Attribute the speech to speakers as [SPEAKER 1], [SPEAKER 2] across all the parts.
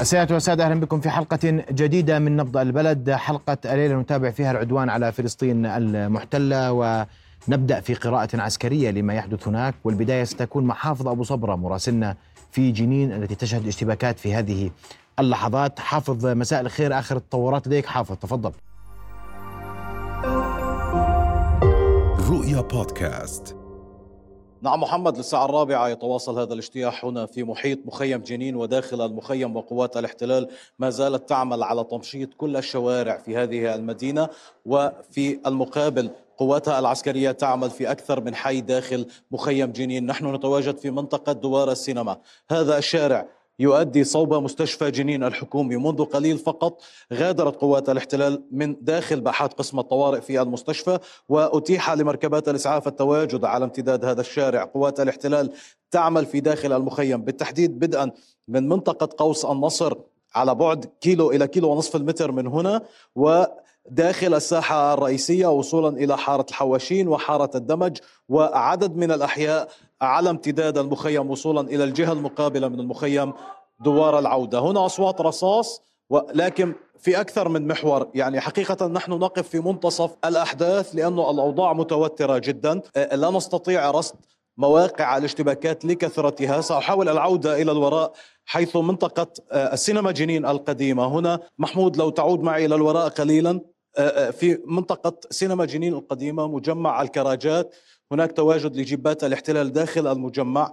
[SPEAKER 1] السيدات والسادة أهلا بكم في حلقة جديدة من نبض البلد. حلقة الليلة نتابع فيها العدوان على فلسطين المحتلة ونبدأ في قراءة عسكرية لما يحدث هناك. والبداية ستكون مع حافظ أبو صبرة مراسلنا في جنين التي تشهد اشتباكات في هذه اللحظات. حافظ مساء الخير آخر التطورات لديك. حافظ تفضل.
[SPEAKER 2] رؤيا بودكاست.
[SPEAKER 3] نعم محمد للساعة الرابعة يتواصل هذا الاجتياح هنا في محيط مخيم جنين وداخل المخيم وقوات الاحتلال ما زالت تعمل على تمشيط كل الشوارع في هذه المدينة وفي المقابل قواتها العسكرية تعمل في أكثر من حي داخل مخيم جنين. نحن نتواجد في منطقة دوار السينما. هذا الشارع يؤدي صوب مستشفى جنين الحكومي منذ قليل فقط غادرت قوات الاحتلال من داخل باحات قسم الطوارئ في المستشفى وأتيح لمركبات الإسعاف التواجد على امتداد هذا الشارع. قوات الاحتلال تعمل في داخل المخيم بالتحديد بدءا من منطقة قوس النصر على بعد كيلو إلى كيلو ونصف المتر من هنا و داخل الساحة الرئيسية وصولا إلى حارة الحواشين وحارة الدمج وعدد من الأحياء على امتداد المخيم وصولا إلى الجهة المقابلة من المخيم دوار العودة. هنا أصوات رصاص ولكن في أكثر من محور. يعني حقيقة نحن نقف في منتصف الأحداث لأنه الأوضاع متوترة جدا. لا نستطيع رصد مواقع الاشتباكات لكثرتها. سأحاول العودة إلى الوراء حيث منطقة السينما جنين القديمة. هنا محمود لو تعود معي إلى الوراء قليلا. في منطقة سينما جنين القديمة مجمع الكراجات. هناك تواجد لجبات الاحتلال داخل المجمع.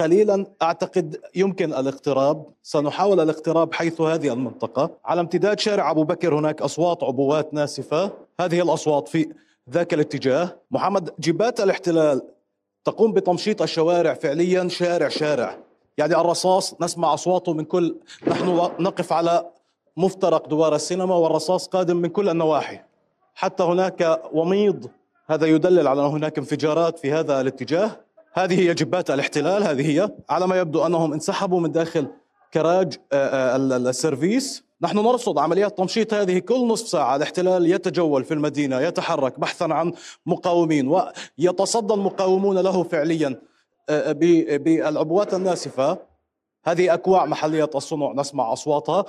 [SPEAKER 3] قليلا أعتقد يمكن الاقتراب. سنحاول الاقتراب حيث هذه المنطقة. على امتداد شارع أبو بكر هناك أصوات عبوات ناسفة. هذه الأصوات في ذاك الاتجاه. محمد جبات الاحتلال تقوم بتمشيط الشوارع فعليا شارع شارع. يعني الرصاص نسمع أصواته من كل نحن نقف على مفترق دوار السينما والرصاص قادم من كل النواحي. حتى هناك وميض هذا يدلل على أن هناك انفجارات في هذا الاتجاه. هذه هي جبات الاحتلال هذه هي. على ما يبدو أنهم انسحبوا من داخل كراج السيرفيس. نحن نرصد عمليات تمشيط هذه كل نصف ساعة. الاحتلال يتجول في المدينة يتحرك بحثا عن مقاومين ويتصدى المقاومون له فعليا بالعبوات الناسفة. هذه أكواع محلية الصنع نسمع أصواتها.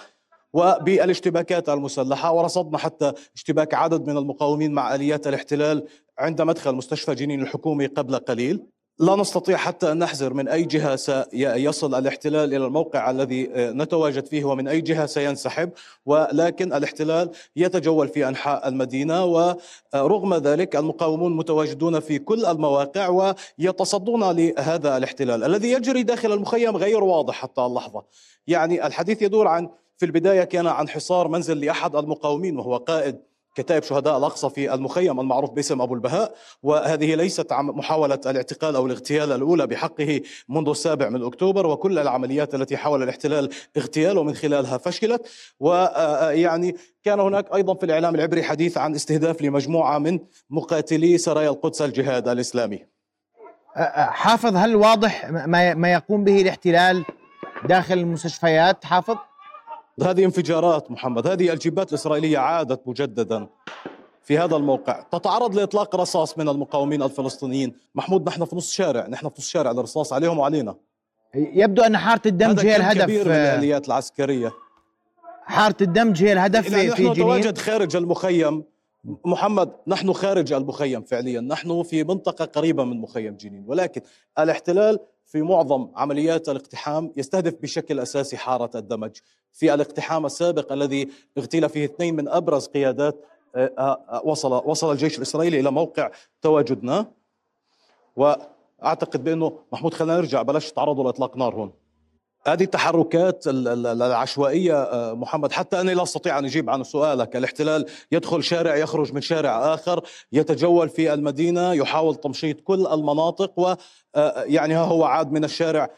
[SPEAKER 3] وبالاشتباكات المسلحة ورصدنا حتى اشتباك عدد من المقاومين مع آليات الاحتلال عند مدخل مستشفى جنين الحكومي قبل قليل. لا نستطيع حتى أن نحذر من أي جهة سيصل الاحتلال إلى الموقع الذي نتواجد فيه ومن أي جهة سينسحب. ولكن الاحتلال يتجول في أنحاء المدينة ورغم ذلك المقاومون متواجدون في كل المواقع ويتصدون لهذا الاحتلال الذي يجري داخل المخيم غير واضح حتى اللحظة. يعني الحديث يدور عن في البداية كان عن حصار منزل لأحد المقاومين وهو قائد كتائب شهداء الأقصى في المخيم المعروف باسم أبو البهاء. وهذه ليست محاولة الاعتقال أو الاغتيال الأولى بحقه منذ السابع من أكتوبر وكل العمليات التي حاول الاحتلال اغتياله من خلالها فشلت. ويعني كان هناك أيضا في الإعلام العبري حديث عن استهداف لمجموعة من مقاتلي سرايا القدس الجهاد الإسلامي.
[SPEAKER 1] حافظ هل واضح ما يقوم به الاحتلال داخل المستشفيات؟ حافظ؟
[SPEAKER 3] هذه انفجارات محمد هذه الجيبات الإسرائيلية عادت مجددا في هذا الموقع. تتعرض لإطلاق رصاص من المقاومين الفلسطينيين. محمود نحن في نص شارع نحن في نص شارع الرصاص عليهم وعلينا.
[SPEAKER 1] يبدو أن حارة الدمج هي الهدف
[SPEAKER 3] كبير من الآليات العسكرية.
[SPEAKER 1] حارة الدمج هي الهدف في,
[SPEAKER 3] في جنين نتواجد خارج المخيم. محمد نحن خارج المخيم فعليا. نحن في منطقة قريبة من مخيم جنين. ولكن الاحتلال في معظم عمليات الاقتحام يستهدف بشكل أساسي حارة الدمج. في الاقتحام السابق الذي اغتيل فيه اثنين من أبرز قيادات آه، آه، وصل وصل الجيش الإسرائيلي إلى موقع تواجدنا. وأعتقد بأنه محمود خلينا نرجع بلاش تعرضوا لإطلاق نار هون. هذه التحركات العشوائية آه، محمد حتى أنا لا أستطيع أن أجيب عن سؤالك. الاحتلال يدخل شارع يخرج من شارع آخر يتجول في المدينة يحاول تمشيط كل المناطق ويعني ها هو عاد من الشارع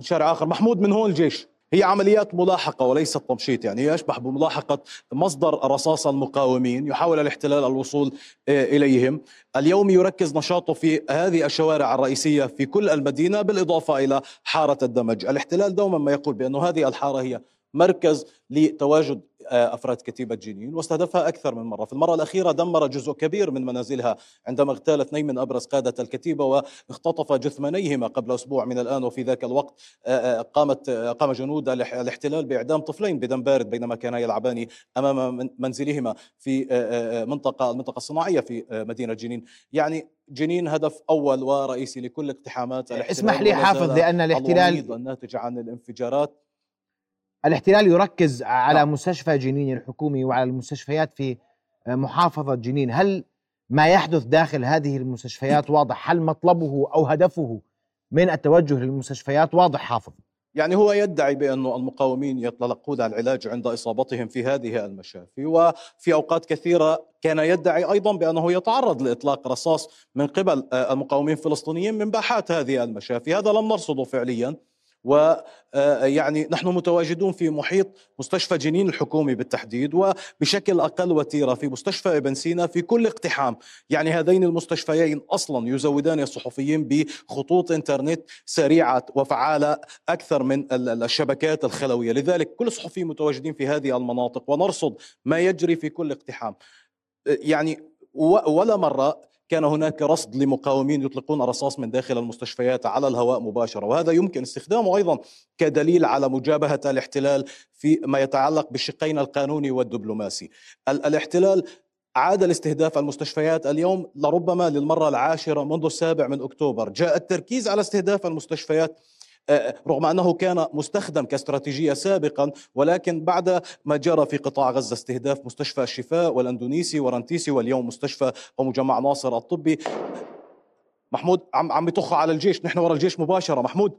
[SPEAKER 3] شارع آخر. محمود من هون الجيش؟ هي عمليات ملاحقة وليست تمشيط يعني يشبه بملاحقة مصدر رصاص المقاومين يحاول الاحتلال الوصول آه، إليهم. اليوم يركز نشاطه في هذه الشوارع الرئيسية في كل المدينة بالإضافة إلى حارة الدمج. الاحتلال دوما ما يقول بأن هذه الحارة هي مركز لتواجد أفراد كتيبة جنين واستهدفها أكثر من مرة، في المرة الأخيرة دمر جزء كبير من منازلها عندما اغتال اثنين من أبرز قادة الكتيبة واختطف جثمانيهما قبل أسبوع من الآن وفي ذاك الوقت قامت قام جنود الاحتلال بإعدام طفلين بدم بارد بينما كانا يلعبان أمام منزلهما في منطقة المنطقة الصناعية في مدينة جنين، يعني جنين هدف أول ورئيسي لكل اقتحامات
[SPEAKER 1] الاحتلال اسمح لي حافظ لأن الاحتلال
[SPEAKER 3] الناتج عن الانفجارات
[SPEAKER 1] الاحتلال يركز على نعم. مستشفى جنين الحكومي وعلى المستشفيات في محافظة جنين، هل ما يحدث داخل هذه المستشفيات واضح؟ هل مطلبه أو هدفه من التوجه للمستشفيات واضح حافظ؟
[SPEAKER 3] يعني هو يدعي بأن المقاومين يتلقون العلاج عند إصابتهم في هذه المشافي وفي أوقات كثيرة كان يدعي أيضا بأنه يتعرض لإطلاق رصاص من قبل المقاومين الفلسطينيين من باحات هذه المشافي هذا لم نرصده فعليا ويعني نحن متواجدون في محيط مستشفى جنين الحكومي بالتحديد وبشكل أقل وتيرة في مستشفى ابن سينا في كل اقتحام، يعني هذين المستشفيين أصلا يزودان الصحفيين بخطوط إنترنت سريعة وفعالة أكثر من الشبكات الخلوية، لذلك كل الصحفيين متواجدين في هذه المناطق ونرصد ما يجري في كل اقتحام. يعني ولا مرة كان هناك رصد لمقاومين يطلقون الرصاص من داخل المستشفيات على الهواء مباشرة وهذا يمكن استخدامه أيضا كدليل على مجابهة الاحتلال في ما يتعلق بالشقين القانوني والدبلوماسي. الاحتلال عاد لاستهداف المستشفيات اليوم لربما للمرة العاشرة منذ السابع من أكتوبر. جاء التركيز على استهداف المستشفيات رغم أنه كان مستخدم كاستراتيجية سابقا ولكن بعد ما جرى في قطاع غزة استهداف مستشفى الشفاء والأندونيسي ورنتيسي واليوم مستشفى أو مجمع ناصر الطبي. محمود عم عم على الجيش نحن ورا الجيش مباشرة. محمود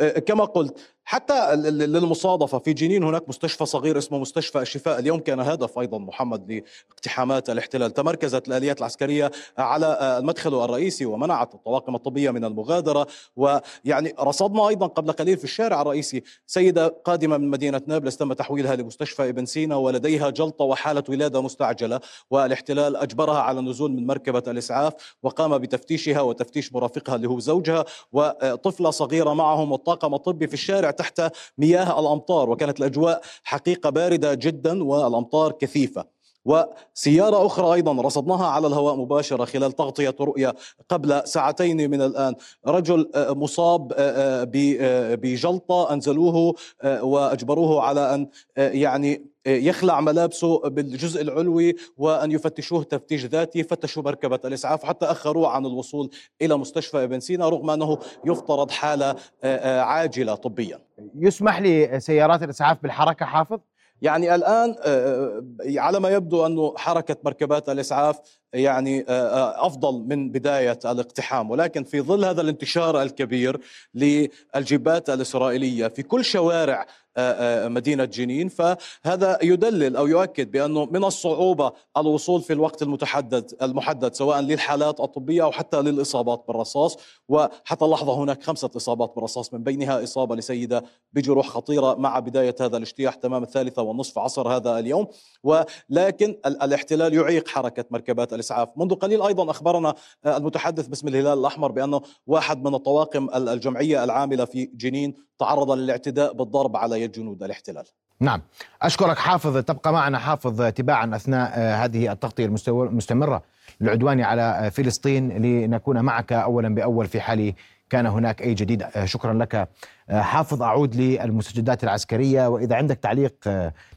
[SPEAKER 3] آه، كما قلت حتى للمصادفة. في جنين هناك مستشفى صغير اسمه مستشفى الشفاء. اليوم كان هدف أيضا محمد لاقتحامات الاحتلال. تمركزت الآليات العسكرية على المدخل الرئيسي ومنعت الطواقم الطبية من المغادرة. ويعني رصدنا أيضا قبل قليل في الشارع الرئيسي. سيدة قادمة من مدينة نابلس تم تحويلها لمستشفى ابن سينا ولديها جلطة وحالة ولادة مستعجلة. والاحتلال أجبرها على النزول من مركبة الإسعاف وقام بتفتيشها وتفتيش مرافقها اللي هو زوجها. وطفلة صغيرة معهم والطاقم الطبي في الشارع تحت مياه الأمطار وكانت الأجواء حقيقة باردة جدا والأمطار كثيفة. وسيارة أخرى أيضا رصدناها على الهواء مباشرة خلال تغطية رؤية قبل ساعتين من الآن. رجل آه، مصاب آه، آه، بجلطة أنزلوه وأجبروه على أن يعني يخلع ملابسه بالجزء العلوي وأن يفتشوه تفتيش ذاتي فتشوا مركبة الإسعاف حتى أخروه عن الوصول إلى مستشفى ابن سينا رغم أنه يفترض حالة عاجلة طبيا
[SPEAKER 1] يسمح لسيارات الإسعاف بالحركة حافظ؟
[SPEAKER 3] يعني الآن آه، آه، على ما يبدو انه حركة مركبات الإسعاف يعني آه، أفضل من بداية الاقتحام ولكن في ظل هذا الانتشار الكبير للجبات الإسرائيلية في كل شوارع آه، آه، مدينة جنين. فهذا يدلل أو يؤكد بأنه من الصعوبة الوصول في الوقت المتحدد المحدد سواء للحالات الطبية أو حتى للإصابات بالرصاص. وحتى اللحظة هناك خمسة إصابات بالرصاص من بينها إصابة لسيدة بجروح خطيرة مع بداية هذا الاجتياح تمام الثالثة والنصف عصر هذا اليوم. ولكن الاحتلال يعيق حركة مركبات الإسعاف. منذ قليل أيضا أخبرنا آه، المتحدث باسم الهلال الأحمر بأنه واحد من الطواقم الجمعية العاملة في جنين تعرض للاعتداء بالضرب على جنود الاحتلال.
[SPEAKER 1] نعم. أشكرك حافظ. تبقى معنا حافظ تباعا أثناء آه، هذه التغطية المستمرة. للعدوان على آه، فلسطين لنكون معك أولا بأول في حال كان هناك أي جديد. شكرا لك. حافظ أعود للمستجدات العسكرية. وإذا عندك تعليق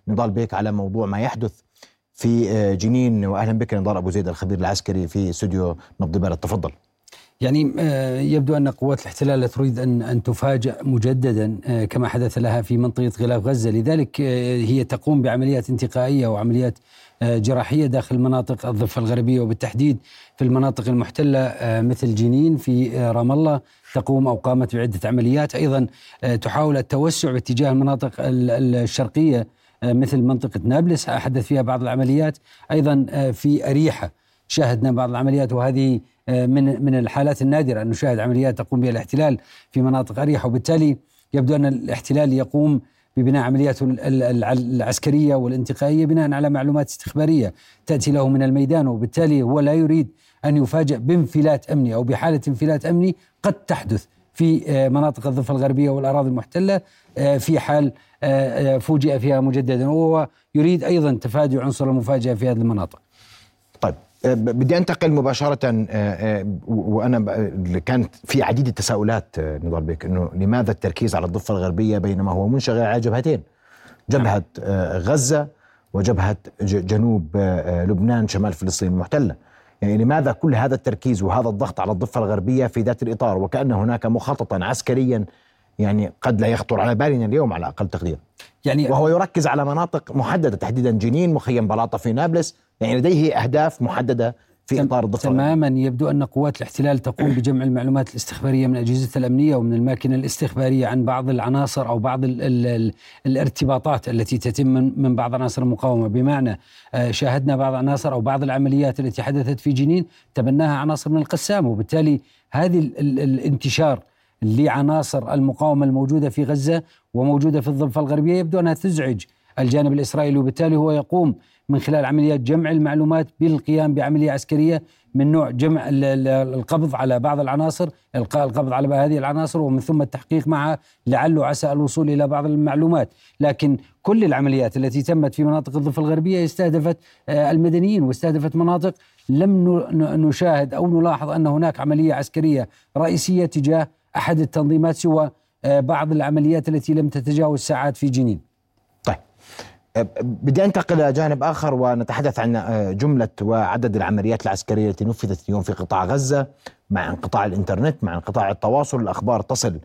[SPEAKER 1] نضال بيك على موضوع ما يحدث في جنين. واهلا بك نضال أبو زيد الخبير العسكري في استوديو نبض بلد تفضل.
[SPEAKER 2] يعني آه، يبدو أن قوات الاحتلال تريد أن أن تفاجأ مجددا آه، كما حدث لها في منطقة غلاف غزة، لذلك آه، هي تقوم بعمليات انتقائية وعمليات جراحية داخل مناطق الضفة الغربية. وبالتحديد في المناطق المحتلة مثل جنين في رام الله تقوم أو قامت بعدة عمليات، أيضا تحاول التوسع باتجاه المناطق الشرقية مثل منطقة نابلس حدث فيها بعض العمليات، أيضا في أريحة شاهدنا بعض العمليات. وهذه من من الحالات النادرة أن نشاهد عمليات تقوم بها الاحتلال في مناطق اريحه وبالتالي يبدو أن الاحتلال يقوم ببناء عملياته العسكرية والانتقائية بناء على معلومات استخبارية تأتي له من الميدان. وبالتالي هو لا يريد أن يفاجأ بانفلات أمني أو بحالة انفلات أمني قد تحدث في مناطق الضفة الغربية والأراضي المحتلة في حال فوجئ فيها مجددا. وهو يريد أيضا تفادي عنصر المفاجأة في هذه المناطق.
[SPEAKER 1] بدي أنتقل مباشرة وأنا كانت في عديد التساؤلات نضال بك إنه لماذا التركيز على الضفة الغربية بينما هو منشغل على جبهتين؟ جبهة غزة وجبهة جنوب لبنان شمال فلسطين المحتلة. يعني لماذا كل هذا التركيز وهذا الضغط على الضفة الغربية في ذات الإطار؟ وكأن هناك مخططا عسكريا يعني قد لا يخطر على بالنا اليوم على أقل تقدير. يعني وهو يركز على مناطق محددة تحديدا جنين مخيم بلاطة في نابلس. يعني لديه أهداف محددة في إطار الضفه
[SPEAKER 2] تماما. يبدو أن قوات الاحتلال تقوم بجمع المعلومات الاستخبارية من اجهزه الأمنية ومن الماكينة الاستخبارية عن بعض العناصر أو بعض ال ال ال الارتباطات التي تتم من بعض عناصر المقاومة. بمعنى آه، شاهدنا بعض العناصر أو بعض العمليات التي حدثت في جنين تبناها عناصر من القسام وبالتالي هذه الانتشار لعناصر المقاومة الموجودة في غزة وموجودة في الضفة الغربية. يبدو أنها تزعج الجانب الإسرائيلي وبالتالي هو يقوم من خلال عمليات جمع المعلومات بالقيام بعملية عسكرية من نوع جمع القبض على بعض العناصر إلقاء القبض على هذه العناصر ومن ثم التحقيق معها لعله عسى الوصول إلى بعض المعلومات. لكن كل العمليات التي تمت في مناطق الضفة الغربية استهدفت آه، المدنيين واستهدفت مناطق لم نشاهد أو نلاحظ أن هناك عملية عسكرية رئيسية تجاه أحد التنظيمات سوى آه، بعض العمليات التي لم تتجاوز ساعات في جنين.
[SPEAKER 1] بدي أنتقل إلى جانب آخر ونتحدث عن آه، جملة وعدد العمليات العسكرية التي نفذت اليوم في قطاع غزة مع انقطاع الإنترنت مع انقطاع التواصل. الأخبار تصل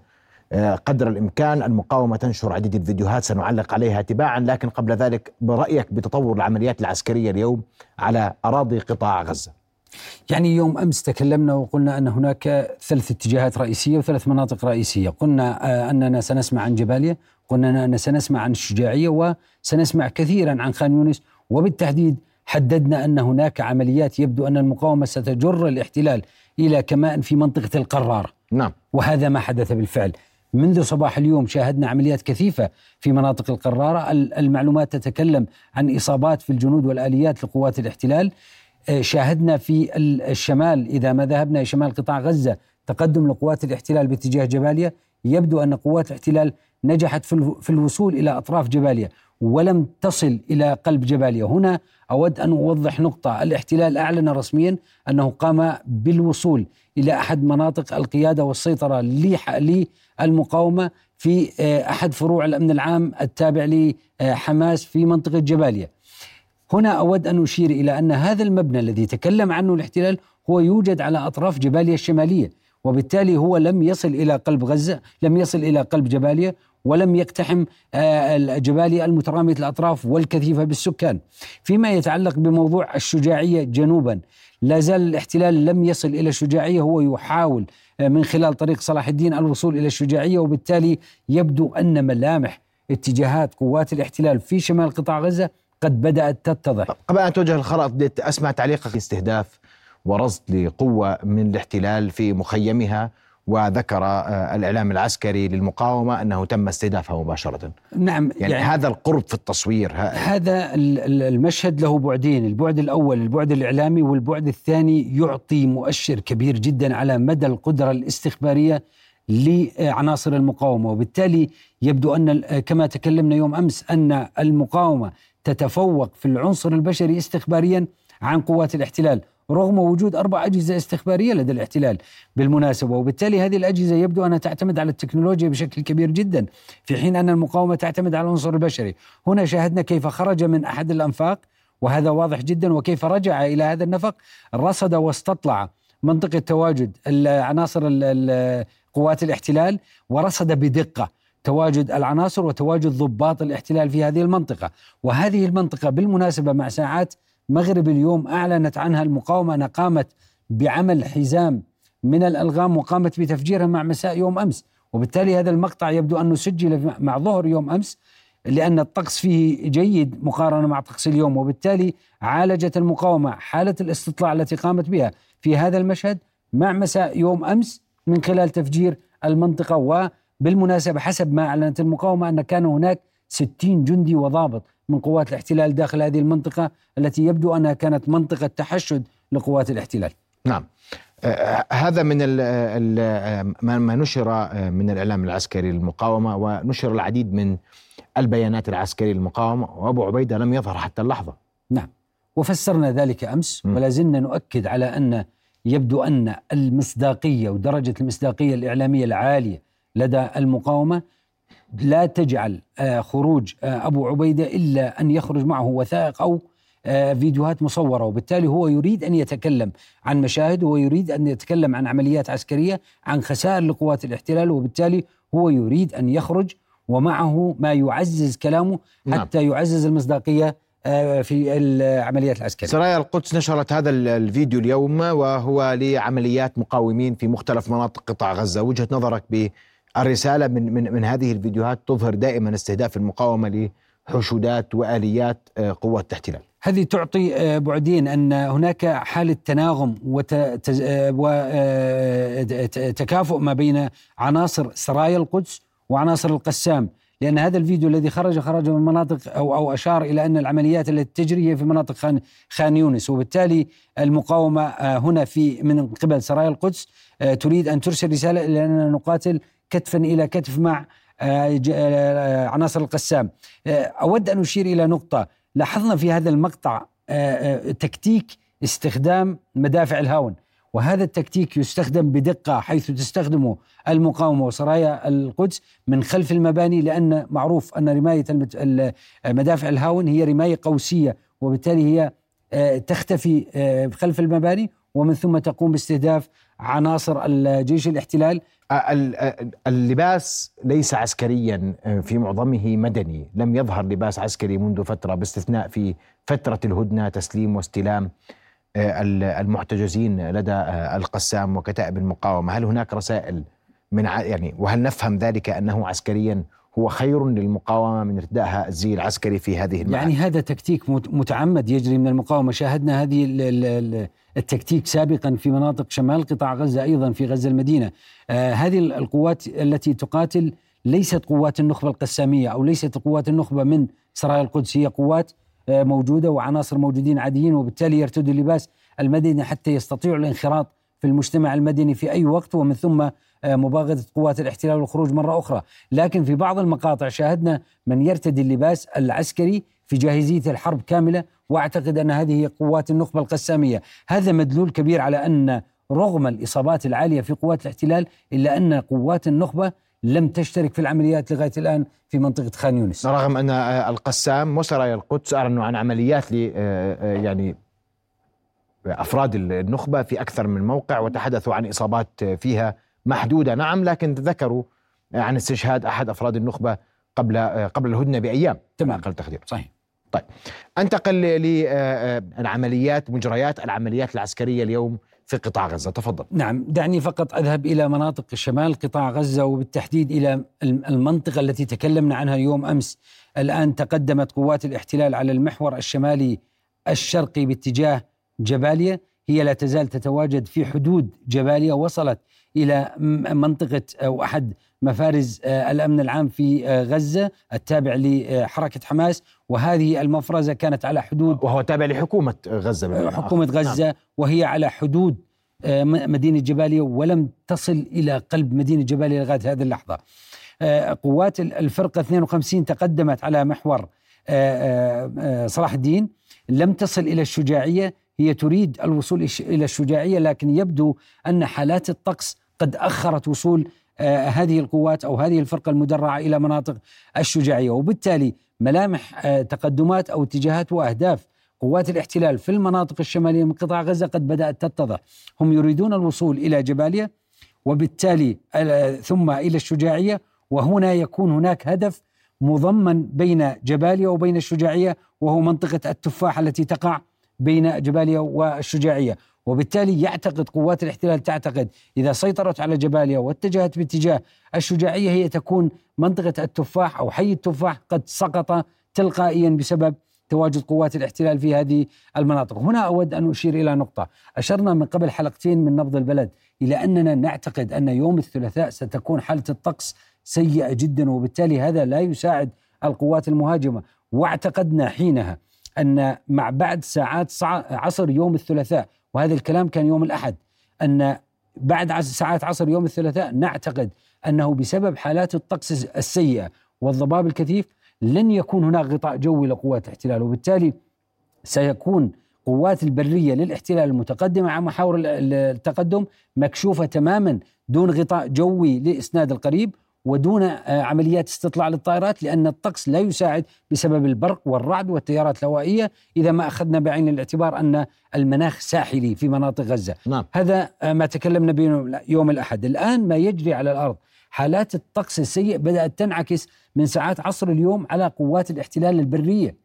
[SPEAKER 1] قدر الإمكان. المقاومة تنشر عديد الفيديوهات سنعلق عليها تباعا. لكن قبل ذلك برأيك بتطور العمليات العسكرية اليوم على أراضي قطاع غزة؟
[SPEAKER 2] يعني يوم أمس تكلمنا وقلنا أن هناك ثلاث اتجاهات رئيسية وثلاث مناطق رئيسية، قلنا آه، أننا سنسمع عن جباليا، قلنا أن سنسمع عن الشجاعية وسنسمع كثيرا عن خان يونس. وبالتحديد حددنا أن هناك عمليات يبدو أن المقاومة ستجر الاحتلال إلى كماء في منطقة القرار.
[SPEAKER 1] نعم.
[SPEAKER 2] وهذا ما حدث بالفعل. منذ صباح اليوم شاهدنا عمليات كثيفة في مناطق القرارة المعلومات تتكلم عن إصابات في الجنود والآليات لقوات الاحتلال. شاهدنا في الشمال. إذا ما ذهبنا إلى شمال قطاع غزة تقدم لقوات الاحتلال باتجاه جباليا. يبدو أن قوات الاحتلال نجحت في الوصول إلى أطراف جباليا ولم تصل إلى قلب جباليا. هنا أود أن أوضح نقطة. الاحتلال أعلن رسميا أنه قام بالوصول إلى أحد مناطق القيادة والسيطرة للمقاومه في آه، أحد فروع الأمن العام التابع لحماس في منطقة جباليا. هنا أود أن أشير إلى أن هذا المبنى الذي تكلم عنه الاحتلال هو يوجد على أطراف جباليا الشمالية وبالتالي هو لم يصل إلى قلب غزة، لم يصل إلى قلب جباليا ولم يقتحم آه، الجبال المترامية الأطراف والكثيفة بالسكان. فيما يتعلق بموضوع الشجاعية جنوبا لا زال الاحتلال لم يصل إلى الشجاعية هو يحاول آه، من خلال طريق صلاح الدين الوصول إلى الشجاعية وبالتالي يبدو أن ملامح اتجاهات قوات الاحتلال في شمال قطاع غزة قد بدأت تتضح.
[SPEAKER 1] قبل أن توجه الخرائط بدي أسمع تعليقك استهداف ورصد لقوة من الاحتلال في مخيمها وذكر آه، الإعلام العسكري للمقاومة أنه تم استهدافها مباشرة.
[SPEAKER 2] نعم
[SPEAKER 1] يعني, يعني هذا القرب في التصوير
[SPEAKER 2] هذا المشهد له بعدين. البعد الأول البعد الإعلامي والبعد الثاني يعطي مؤشر كبير جدا على مدى القدرة الاستخبارية لعناصر المقاومة. وبالتالي يبدو أن كما تكلمنا يوم أمس أن المقاومة تتفوق في العنصر البشري استخباريا عن قوات الاحتلال رغم وجود أربع أجهزة استخبارية لدى الاحتلال. بالمناسبة وبالتالي هذه الأجهزة يبدو أنها تعتمد على التكنولوجيا بشكل كبير جدا في حين أن المقاومة تعتمد على العنصر البشري. هنا شاهدنا كيف خرج من أحد الأنفاق وهذا واضح جدا وكيف رجع إلى هذا النفق رصد واستطلع منطقة تواجد عناصر قوات الاحتلال ورصد بدقة. تواجد العناصر وتواجد ضباط الاحتلال في هذه المنطقة. وهذه المنطقة بالمناسبة مع ساعات مغرب اليوم أعلنت عنها المقاومة أنها قامت بعمل حزام من الألغام وقامت بتفجيرها مع مساء يوم أمس. وبالتالي هذا المقطع يبدو أنه سجل مع ظهر يوم أمس لأن الطقس فيه جيد مقارنة مع طقس اليوم. وبالتالي عالجت المقاومة حالة الاستطلاع التي قامت بها في هذا المشهد مع مساء يوم أمس من خلال تفجير المنطقة. وبالمناسبة حسب ما أعلنت المقاومة أن كان هناك 60 جندي وضابط من قوات الاحتلال داخل هذه المنطقة التي يبدو أنها كانت منطقة تحشد لقوات الاحتلال.
[SPEAKER 1] نعم. آه، هذا من ال ال ما نشر آه، من الإعلام العسكري للمقاومة ونشر العديد من البيانات العسكرية للمقاومة وأبو عبيدة لم يظهر حتى اللحظة.
[SPEAKER 2] نعم. وفسرنا ذلك أمس ولا زلنا نؤكد على أن يبدو أن المصداقية ودرجة المصداقية الإعلامية العالية لدى المقاومة لا تجعل آه، خروج أبو عبيدة إلا أن يخرج معه وثائق أو آه، فيديوهات مصورة وبالتالي هو يريد أن يتكلم عن مشاهد هو يريد أن يتكلم عن عمليات عسكرية عن خسائر لقوات الاحتلال وبالتالي هو يريد أن يخرج ومعه ما يعزز كلامه نعم. حتى. يعزز المصداقية آه، في العمليات العسكرية.
[SPEAKER 1] سرايا القدس نشرت هذا الفيديو اليوم وهو لعمليات مقاومين في مختلف مناطق قطاع غزة، وجهة نظرك بالرساله من من من هذه الفيديوهات تظهر دائما استهداف المقاومة لحشودات وآليات آه، قوات الاحتلال.
[SPEAKER 2] هذه تعطي آه، بعدين أن هناك حالة تناغم وتكافؤ آه، ما بين عناصر سرايا القدس وعناصر القسام لأن هذا الفيديو الذي خرج خرج من مناطق أو أو أشار إلى أن العمليات التي تجري هي في مناطق خان خان يونس وبالتالي المقاومة هنا في من قبل سرايا القدس تريد أن ترسل رسالة إلى أننا نقاتل كتفا إلى كتف مع عناصر القسام. أود أن أشير إلى نقطة. لاحظنا في هذا المقطع آه، آه، تكتيك استخدام مدافع الهاون وهذا التكتيك يستخدم بدقة حيث تستخدمه المقاومة وسرايا القدس من خلف المباني لأن معروف أن رماية مدافع الهاون هي رماية قوسية وبالتالي هي آه، تختفي خلف المباني. ومن ثم تقوم باستهداف عناصر الجيش الاحتلال.
[SPEAKER 1] اللباس ليس عسكريا آه، في معظمه مدني. لم يظهر لباس عسكري منذ فترة باستثناء في فترة الهدنة تسليم واستلام آه، المحتجزين لدى آه، القسام وكتائب المقاومة. هل هناك رسائل من يعني وهل نفهم ذلك أنه عسكريا هو خير للمقاومة من ارتدائها الزي العسكري في هذه
[SPEAKER 2] المعارك يعني هذا تكتيك متعمد يجري من المقاومة. شاهدنا هذه التكتيك سابقا في مناطق شمال قطاع غزة أيضا في غزة المدينة. آه هذه القوات التي تقاتل ليست قوات النخبة القسامية أو ليست قوات النخبة من سرايا القدس هي قوات آه موجودة وعناصر موجودين عاديين وبالتالي يرتدوا اللباس المدني حتى يستطيعوا الانخراط في المجتمع المدني في أي وقت ومن ثم آه، مباغتة قوات الاحتلال والخروج مرة أخرى. لكن في بعض المقاطع شاهدنا من يرتدي اللباس العسكري في جاهزية الحرب كاملة واعتقد أن هذه هي قوات النخبة القسامية، هذا مدلول كبير على أن رغم الإصابات العالية في قوات الاحتلال إلا أن قوات النخبة لم تشترك في العمليات لغاية الآن في منطقة خان يونس.
[SPEAKER 1] رغم أن القسام وسرايا القدس اعلنوا عن عمليات ل يعني أفراد النخبة في أكثر من موقع وتحدثوا عن إصابات فيها محدودة. نعم لكن ذكروا عن استشهاد أحد أفراد النخبة قبل قبل الهدنة بأيام.
[SPEAKER 2] تمام. أقل تقدير. صحيح.
[SPEAKER 1] طيب أنتقل للعمليات مجريات العمليات العسكرية اليوم في قطاع غزة. تفضل.
[SPEAKER 2] نعم دعني فقط أذهب إلى مناطق شمال قطاع غزة وبالتحديد إلى المنطقة التي تكلمنا عنها اليوم أمس. الآن تقدمت قوات الاحتلال على المحور الشمالي الشرقي باتجاه جباليا هي لا تزال تتواجد في حدود جباليا وصلت إلى منطقة أو أحد مفارز آه، الأمن العام في آه، غزة التابع لحركة حماس وهذه المفرزة كانت على حدود
[SPEAKER 1] وهو تابع لحكومة غزة
[SPEAKER 2] حكومة غزة نعم. وهي على حدود آه، مدينة جباليا ولم تصل إلى قلب مدينة جباليا لغاية هذه اللحظة. قوات الفرقة 52 تقدمت على محور صلاح الدين لم تصل إلى الشجاعية هي تريد الوصول إلى الشجاعية لكن يبدو أن حالات الطقس قد أخرت وصول آه، هذه القوات أو هذه الفرقة المدرعة إلى مناطق الشجاعية. وبالتالي ملامح آه، تقدمات أو اتجاهات وأهداف قوات الاحتلال في المناطق الشمالية من قطاع غزة قد بدأت تتضح. هم يريدون الوصول إلى جباليا وبالتالي آه، ثم إلى الشجاعية وهنا يكون هناك هدف مضمن بين جباليا وبين الشجاعية وهو منطقة التفاح التي تقع بين جباليا والشجاعية. وبالتالي يعتقد قوات الاحتلال تعتقد إذا سيطرت على جباليا واتجهت باتجاه الشجاعية هي تكون منطقة التفاح أو حي التفاح قد سقط تلقائيا بسبب تواجد قوات الاحتلال في هذه المناطق. هنا أود أن أشير إلى نقطة. أشرنا من قبل حلقتين من نبض البلد إلى أننا نعتقد أن يوم الثلاثاء ستكون حالة الطقس سيئة جدا وبالتالي هذا لا يساعد القوات المهاجمة. واعتقدنا حينها أن مع بعد ساعات عصر يوم الثلاثاء وهذا الكلام كان يوم الأحد أن بعد ساعات عصر يوم الثلاثاء نعتقد أنه بسبب حالات الطقس السيئة والضباب الكثيف لن يكون هناك غطاء جوي لقوات الاحتلال وبالتالي سيكون قوات البرية للاحتلال المتقدمة على محاور التقدم مكشوفة تماما دون غطاء جوي لإسناد القريب ودون آه، عمليات استطلاع للطائرات لأن الطقس لا يساعد بسبب البرق والرعد والتيارات الهوائية إذا ما أخذنا بعين الاعتبار أن المناخ ساحلي في مناطق غزة.
[SPEAKER 1] نعم.
[SPEAKER 2] هذا آه، ما تكلمنا به يوم الأحد. الآن ما يجري على الأرض حالات الطقس السيء بدأت تنعكس من ساعات عصر اليوم على قوات الاحتلال البرية.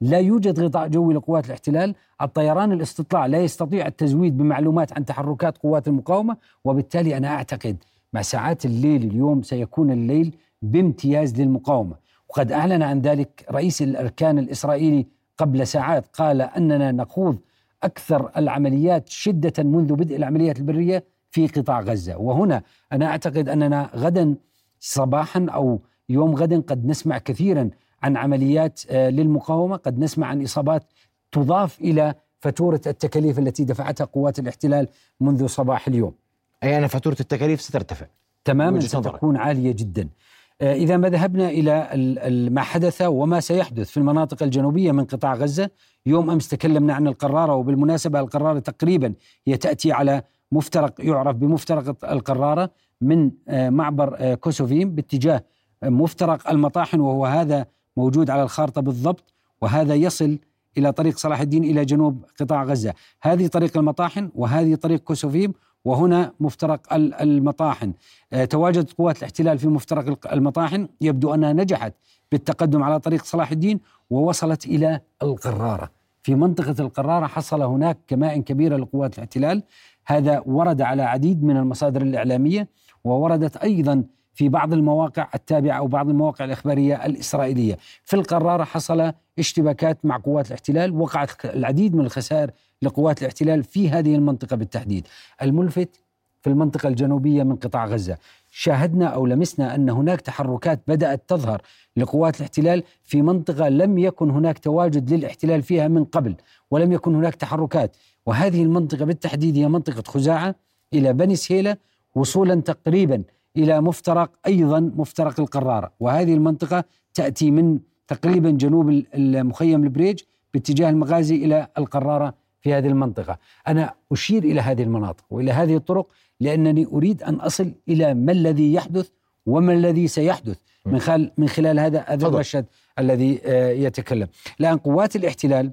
[SPEAKER 2] لا يوجد غطاء جوي لقوات الاحتلال الطيران الاستطلاع لا يستطيع التزويد بمعلومات عن تحركات قوات المقاومة وبالتالي أنا أعتقد مع ساعات الليل اليوم سيكون الليل بامتياز للمقاومة. وقد أعلن عن ذلك رئيس الأركان الإسرائيلي قبل ساعات قال أننا نخوض أكثر العمليات شدة منذ بدء العمليات البرية في قطاع غزة. وهنا أنا أعتقد أننا غدا صباحا أو يوم غد قد نسمع كثيرا عن عمليات آه، للمقاومة قد نسمع عن إصابات تضاف إلى فاتورة التكاليف التي دفعتها قوات الاحتلال منذ صباح اليوم.
[SPEAKER 1] أي أن فاتورة التكاليف سترتفع.
[SPEAKER 2] تماما ستكون عالية جدا. آه، إذا ما ذهبنا إلى ما حدث وما سيحدث في المناطق الجنوبية من قطاع غزة. يوم أمس تكلمنا عن القرارة وبالمناسبة القرارة تقريبا هي تأتي على مفترق يعرف بمفترق القرارة من آه، معبر آه، كوسوفيم باتجاه مفترق المطاحن وهو هذا موجود على الخارطة بالضبط وهذا يصل إلى طريق صلاح الدين إلى جنوب قطاع غزة. هذه طريق المطاحن وهذه طريق كوسوفيم وهنا مفترق المطاحن. آه، تواجدت قوات الاحتلال في مفترق المطاحن. يبدو أنها نجحت بالتقدم على طريق صلاح الدين ووصلت إلى القرارة. في منطقة القرارة حصل هناك كمائن كبيرة لقوات الاحتلال. هذا ورد على عديد من المصادر الإعلامية ووردت أيضا في بعض المواقع التابعة أو بعض المواقع الإخبارية الإسرائيلية. في القرارة حصل اشتباكات مع قوات الاحتلال وقعت العديد من الخسائر لقوات الاحتلال في هذه المنطقة بالتحديد. الملفت في المنطقة الجنوبية من قطاع غزة. شاهدنا أو لمسنا أن هناك تحركات بدأت تظهر لقوات الاحتلال في منطقة لم يكن هناك تواجد للاحتلال فيها من قبل ولم يكن هناك تحركات. وهذه المنطقة بالتحديد هي منطقة خزاعة إلى بني سهيلة وصولا تقريبا إلى مفترق أيضا مفترق القرارة وهذه المنطقة تأتي من تقريبا جنوب المخيم البريج باتجاه المغازي إلى القرارة في هذه المنطقة. أنا أشير إلى هذه المناطق وإلى هذه الطرق لأنني أريد أن أصل إلى ما الذي يحدث وما الذي سيحدث من خلال من خلال هذا هذا المشهد الذي آه، يتكلم. الآن قوات الاحتلال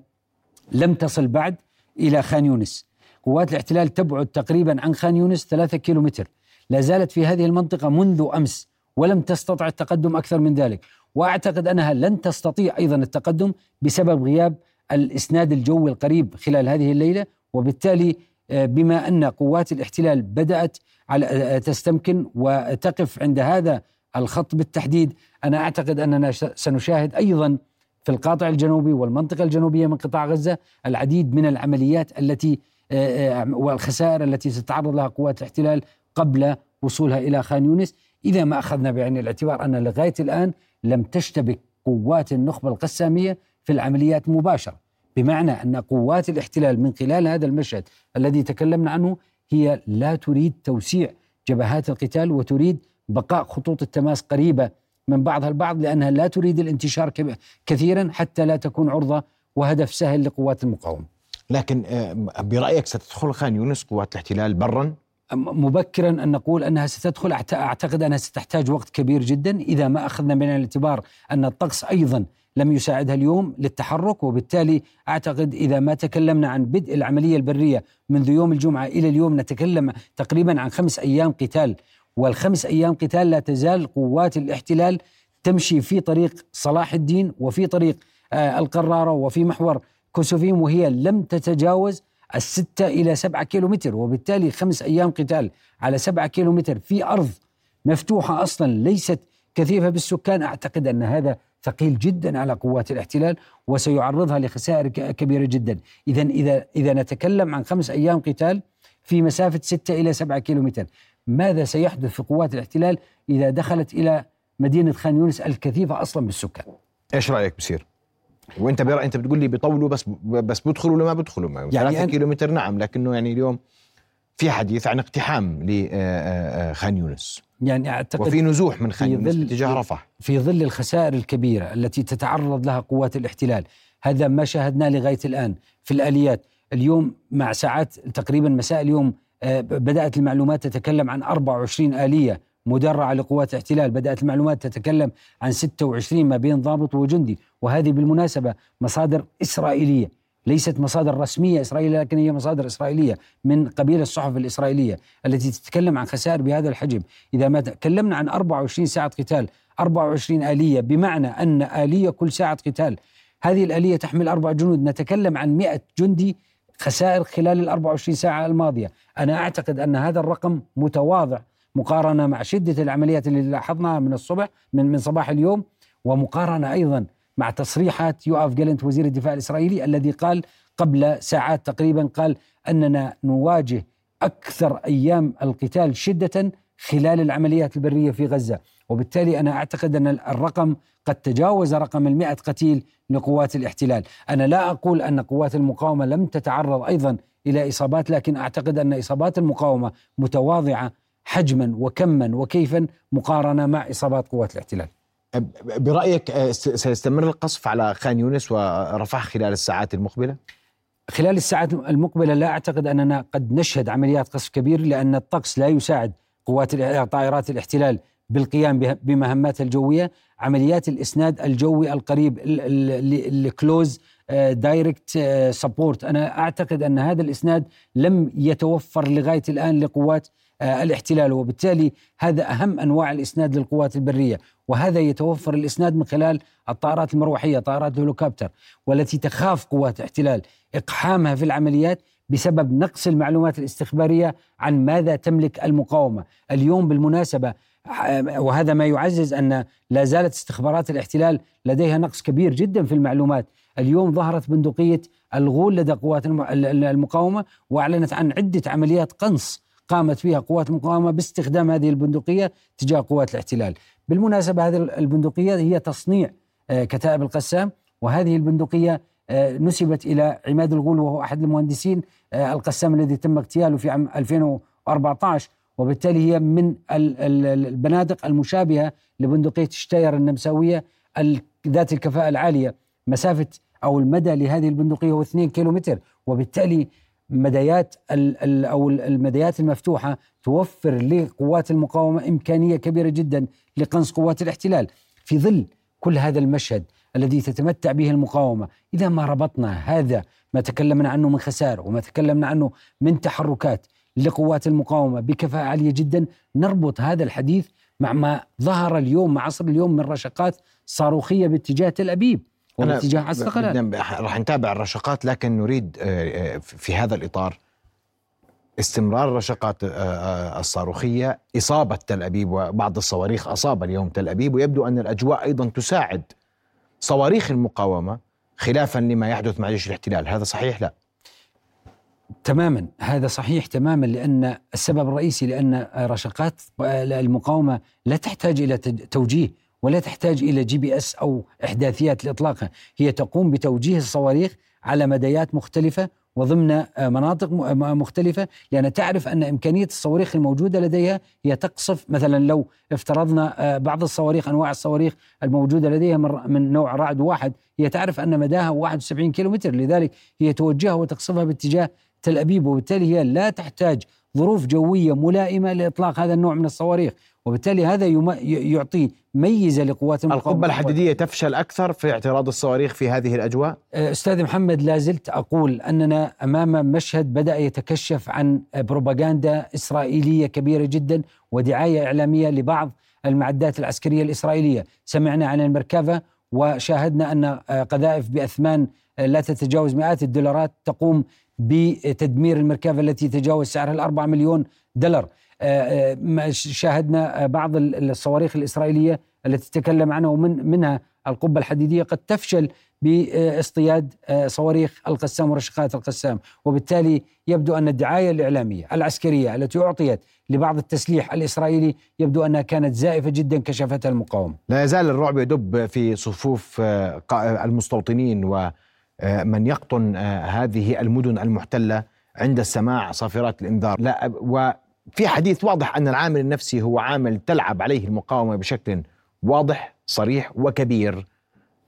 [SPEAKER 2] لم تصل بعد إلى خان يونس. قوات الاحتلال تبعد تقريبا عن خان يونس ثلاثة كيلومتر. لا زالت في هذه المنطقة منذ أمس ولم تستطع التقدم أكثر من ذلك. وأعتقد أنها لن تستطيع أيضا التقدم بسبب غياب الإسناد الجوي القريب خلال هذه الليلة وبالتالي آه، بما أن قوات الاحتلال بدأت على آه، تستمكن وتقف عند هذا الخط بالتحديد أنا أعتقد أننا سنشاهد أيضا في القاطع الجنوبي والمنطقة الجنوبية من قطاع غزة العديد من العمليات التي آه، والخسائر التي ستتعرض لها قوات الاحتلال قبل وصولها إلى خان يونس. إذا ما أخذنا بعين الاعتبار أن لغاية الآن لم تشتبك قوات النخبة القسامية في العمليات مباشرة. بمعنى أن قوات الاحتلال من خلال هذا المشهد الذي تكلمنا عنه هي لا تريد توسيع جبهات القتال وتريد بقاء خطوط التماس قريبة من بعضها البعض لأنها لا تريد الانتشار كثيرا حتى لا تكون عرضة وهدف سهل لقوات المقاومة.
[SPEAKER 1] لكن آه، برأيك ستدخل خان يونس قوات الاحتلال برا؟
[SPEAKER 2] مبكرا أن نقول أنها ستدخل. أعتقد أنها ستحتاج وقت كبير جدا. إذا ما أخذنا من الاعتبار أن الطقس أيضا لم يساعدها اليوم للتحرك وبالتالي أعتقد إذا ما تكلمنا عن بدء العملية البرية منذ يوم الجمعة إلى اليوم نتكلم تقريبا عن خمس أيام قتال. والخمس أيام قتال لا تزال قوات الاحتلال تمشي في طريق صلاح الدين وفي طريق آه، القرارة وفي محور كوسوفيم وهي لم تتجاوز الستة إلى سبعة كيلو متر وبالتالي خمس أيام قتال على سبعة كيلو متر في أرض مفتوحة أصلا ليست كثيفة بالسكان. أعتقد أن هذا ثقيل جدا على قوات الاحتلال وسيعرضها لخسائر كبيرة جدا. إذا إذا إذا نتكلم عن خمس أيام قتال في مسافة ستة إلى سبعة كيلو متر ماذا سيحدث في قوات الاحتلال إذا دخلت إلى مدينة خان يونس الكثيفة أصلا بالسكان؟
[SPEAKER 1] إيش رأيك بصير؟ وانت برأي انت بتقول لي بيطولوا بس بس بيدخلوا ولا ما بيدخلوا؟ يعني ثلاثة كيلو متر نعم لكنه يعني اليوم في حديث عن اقتحام لخان يونس.
[SPEAKER 2] يعني أعتقد
[SPEAKER 1] وفي نزوح من خان يونس
[SPEAKER 2] ظل-
[SPEAKER 1] باتجاه رفح.
[SPEAKER 2] في ظل الخسائر الكبيرة التي تتعرض لها قوات الاحتلال هذا ما شاهدناه لغاية الآن في الآليات. اليوم مع ساعات تقريبا مساء اليوم آه، بدأت المعلومات تتكلم عن 24 آلية. مدرعة لقوات الاحتلال. بدأت المعلومات تتكلم عن 26 ما بين ضابط وجندي وهذه بالمناسبة مصادر إسرائيلية. ليست مصادر رسمية إسرائيلية لكن هي مصادر إسرائيلية من قبيل الصحف الإسرائيلية التي تتكلم عن خسائر بهذا الحجم. إذا ما تكلمنا عن 24 ساعة قتال 24 آلية بمعنى أن آلية كل ساعة قتال. هذه الآلية تحمل أربع جنود. نتكلم عن 100 جندي خسائر خلال ال 24 ساعة الماضية. أنا أعتقد أن هذا الرقم متواضع مقارنة مع شدة العمليات اللي لاحظناها من الصبح من من صباح اليوم ومقارنة أيضا مع تصريحات يوآف جالنت وزير الدفاع الإسرائيلي الذي قال قبل ساعات تقريبا قال أننا نواجه أكثر أيام القتال شدة خلال العمليات البرية في غزة. وبالتالي أنا أعتقد أن الرقم قد تجاوز رقم المئة قتيل لقوات الاحتلال. أنا لا أقول أن قوات المقاومة لم تتعرض أيضا إلى إصابات لكن أعتقد أن إصابات المقاومة متواضعة حجما وكما وكيفا مقارنة مع إصابات قوات الاحتلال.
[SPEAKER 1] برأيك آه، سيستمر القصف على خان يونس ورفح خلال الساعات المقبلة؟
[SPEAKER 2] خلال الساعات المقبلة لا أعتقد أننا قد نشهد عمليات قصف كبير لأن الطقس لا يساعد قوات الع- طائرات الاحتلال بالقيام بمهماتها الجوية. عمليات الإسناد الجوي القريب ال close direct support أنا أعتقد أن هذا الإسناد لم يتوفر لغاية الآن لقوات آه، الاحتلال. وبالتالي هذا أهم أنواع الإسناد للقوات البرية وهذا يتوفر الإسناد من خلال الطائرات المروحية طائرات الهليكوبتر والتي تخاف قوات الاحتلال إقحامها في العمليات بسبب نقص المعلومات الاستخبارية عن ماذا تملك المقاومة. اليوم بالمناسبة آه، وهذا ما يعزز أن لا زالت استخبارات الاحتلال لديها نقص كبير جدا في المعلومات. اليوم ظهرت بندقية الغول لدى قوات الم- ال- ال- المقاومة وأعلنت عن عدة عمليات قنص قامت فيها قوات المقاومة باستخدام هذه البندقية تجاه قوات الاحتلال. بالمناسبة هذه البندقية هي تصنيع آه، كتائب القسام وهذه البندقية آه، نسبت إلى عماد الغول وهو أحد المهندسين آه، القسام الذي تم اغتياله في عام 2014 وبالتالي هي من ال- ال- البنادق المشابهة لبندقية شتاير النمساوية ال- ذات الكفاءة العالية. مسافة أو المدى لهذه البندقية هو 2 كيلومتر وبالتالي مديات ال- ال- أو المديات المفتوحة توفر لقوات المقاومة إمكانية كبيرة جدا لقنص قوات الاحتلال. في ظل كل هذا المشهد الذي تتمتع به المقاومة إذا ما ربطنا هذا ما تكلمنا عنه من خسائر وما تكلمنا عنه من تحركات لقوات المقاومة بكفاءة عالية جدا نربط هذا الحديث مع ما ظهر اليوم مع عصر اليوم من رشقات صاروخية باتجاه تل أبيب.
[SPEAKER 1] أنا
[SPEAKER 2] وباتجاه عسقلان
[SPEAKER 1] بدنا- راح نتابع الرشقات لكن نريد آه، آه، في هذا الإطار استمرار الرشقات آه، الصاروخية إصابة تل أبيب وبعض الصواريخ أصاب اليوم تل أبيب ويبدو أن الأجواء أيضا تساعد صواريخ المقاومة خلافا لما يحدث مع جيش الاحتلال. هذا صحيح؟ لا.
[SPEAKER 2] تماما هذا صحيح تماما لأن السبب الرئيسي لأن رشقات المقاومة لا تحتاج إلى تج- توجيه ولا تحتاج إلى GPS أو إحداثيات لإطلاقها، هي تقوم بتوجيه الصواريخ على مديات مختلفة وضمن آه، مناطق م- م- مختلفة لأن تعرف أن إمكانية الصواريخ الموجودة لديها هي تقصف. مثلا لو افترضنا آه، بعض الصواريخ أنواع الصواريخ الموجودة لديها من نوع رعد واحد هي تعرف أن مداها 71 كيلومتر لذلك هي توجهها وتقصفها باتجاه تل أبيب وبالتالي هي لا تحتاج ظروف جوية ملائمة لإطلاق هذا النوع من الصواريخ. وبالتالي هذا يعطي ميزة لقوات المقاومة.
[SPEAKER 1] القبة الحديدية تفشل أكثر في اعتراض الصواريخ في هذه الأجواء؟
[SPEAKER 2] أستاذ محمد لا زلت أقول أننا أمام مشهد بدأ يتكشف عن بروباغندا إسرائيلية كبيرة جدا ودعاية إعلامية لبعض المعدات العسكرية الإسرائيلية، سمعنا عن المركبة وشاهدنا أن قذائف بأثمان لا تتجاوز مئات الدولارات تقوم بتدمير المركبة التي تجاوز سعرها الأربعة مليون دولار. آه، آه، شاهدنا آه، بعض ال- الصواريخ الإسرائيلية التي تكلم عنها ومن منها القبة الحديدية قد تفشل باصطياد صواريخ القسام ورشقات القسام. وبالتالي يبدو أن الدعاية الإعلامية العسكرية التي أعطيت لبعض التسليح الإسرائيلي يبدو أنها كانت زائفة جدا كشفتها المقاومة.
[SPEAKER 1] لا يزال الرعب يدب في صفوف المستوطنين ومن يقطن هذه المدن المحتلة عند السماع صافرات الإنذار. لا وفي حديث واضح أن العامل النفسي هو عامل تلعب عليه المقاومة بشكل واضح صريح وكبير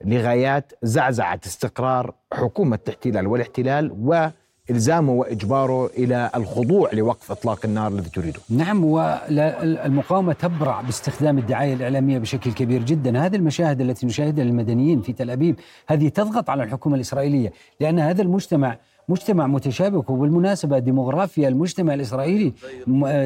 [SPEAKER 1] لغايات زعزعة استقرار حكومة الاحتلال والاحتلال وإلزامه وإجباره إلى الخضوع لوقف إطلاق النار الذي تريده.
[SPEAKER 2] نعم والمقاومة تبرع باستخدام الدعاية الإعلامية بشكل كبير جدا، هذه المشاهد التي نشاهدها للمدنيين في تل أبيب هذه تضغط على الحكومة الإسرائيلية لأن هذا المجتمع مجتمع متشابك وبالمناسبة ديموغرافيا المجتمع الإسرائيلي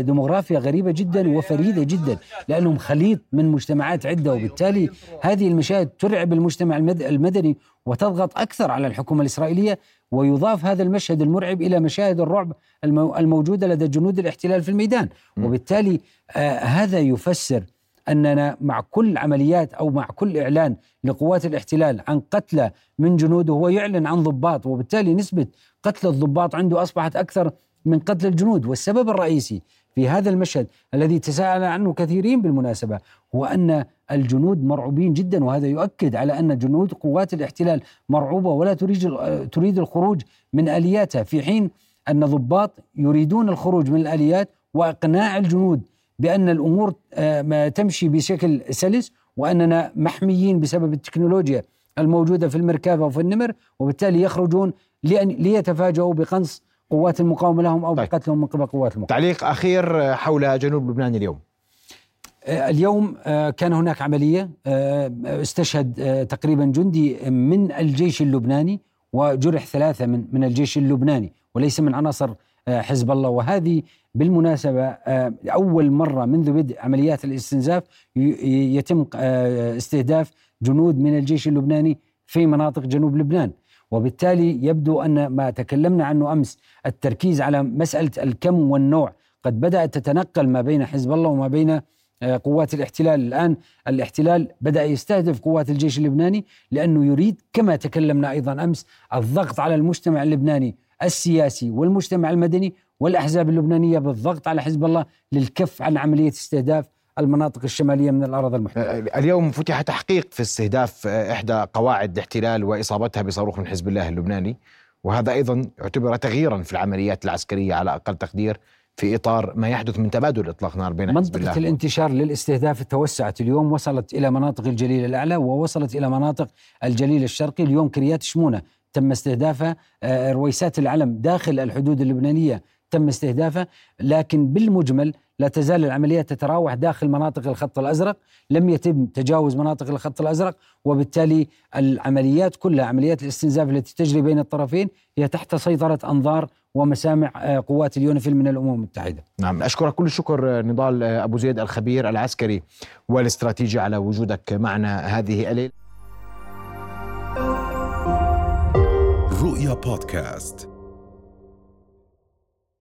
[SPEAKER 2] ديموغرافيا غريبة جدا وفريدة جدا لأنهم خليط من مجتمعات عدة وبالتالي هذه المشاهد ترعب المجتمع المدني وتضغط أكثر على الحكومة الإسرائيلية ويضاف هذا المشهد المرعب إلى مشاهد الرعب الموجودة لدى جنود الاحتلال في الميدان. وبالتالي آه هذا يفسر أننا مع كل عمليات أو مع كل إعلان لقوات الاحتلال عن قتلى من جنوده هو يعلن عن ضباط وبالتالي نسبة قتل الضباط عنده أصبحت أكثر من قتل الجنود. والسبب الرئيسي في هذا المشهد الذي تساءل عنه كثيرين بالمناسبة هو أن الجنود مرعوبين جدا وهذا يؤكد على أن جنود قوات الاحتلال مرعوبة ولا تريد تريد الخروج من آلياتها في حين أن ضباط يريدون الخروج من الآليات وإقناع الجنود. بأن الأمور آه، تمشي بشكل سلس وأننا محميين بسبب التكنولوجيا الموجودة في المركبه وفي النمر وبالتالي يخرجون لأن ليتفاجئوا بقنص قوات المقاومة لهم أو طيب. بقتلهم من قبل قوات المقاومة.
[SPEAKER 1] تعليق أخير حول جنوب لبنان اليوم.
[SPEAKER 2] آه، اليوم آه، كان هناك عملية استشهد تقريبا جندي من الجيش اللبناني وجرح ثلاثة من من الجيش اللبناني وليس من عناصر حزب الله وهذه بالمناسبة آه، أول مرة منذ بدء عمليات الاستنزاف يتم آه، استهداف جنود من الجيش اللبناني في مناطق جنوب لبنان. وبالتالي يبدو أن ما تكلمنا عنه أمس التركيز على مسألة الكم والنوع قد بدأت تتنقل ما بين حزب الله وما بين آه، قوات الاحتلال. الآن الاحتلال بدأ يستهدف قوات الجيش اللبناني لأنه يريد كما تكلمنا أيضا أمس الضغط على المجتمع اللبناني السياسي والمجتمع المدني والأحزاب اللبنانية بالضغط على حزب الله للكف عن عملية استهداف المناطق الشمالية من الأراضي المحتله.
[SPEAKER 1] أه، اليوم فتح تحقيق في استهداف أه، إحدى قواعد الاحتلال وإصابتها بصاروخ من حزب الله اللبناني وهذا أيضا يعتبر تغييرا في العمليات العسكرية على أقل تقدير في إطار ما يحدث من تبادل إطلاق نار بين
[SPEAKER 2] حزب الله منطقه الانتشار للاستهداف توسعت اليوم وصلت إلى مناطق الجليل الأعلى ووصلت إلى مناطق الجليل الشرقي اليوم كريات شمونة تم استهدافها أه، رويسات العلم داخل الحدود اللبنانية تم استهدافه لكن بالمجمل لا تزال العمليات تتراوح داخل مناطق الخط الأزرق، لم يتم تجاوز مناطق الخط الأزرق وبالتالي العمليات كلها عمليات الاستنزاف التي تجري بين الطرفين هي تحت سيطرة أنظار ومسامع آه، قوات اليونيفيل من الأمم المتحدة.
[SPEAKER 1] نعم أشكرك كل الشكر نضال آه، أبو زيد الخبير العسكري والاستراتيجي على وجودك معنا هذه الليلة. رؤيا بودكاست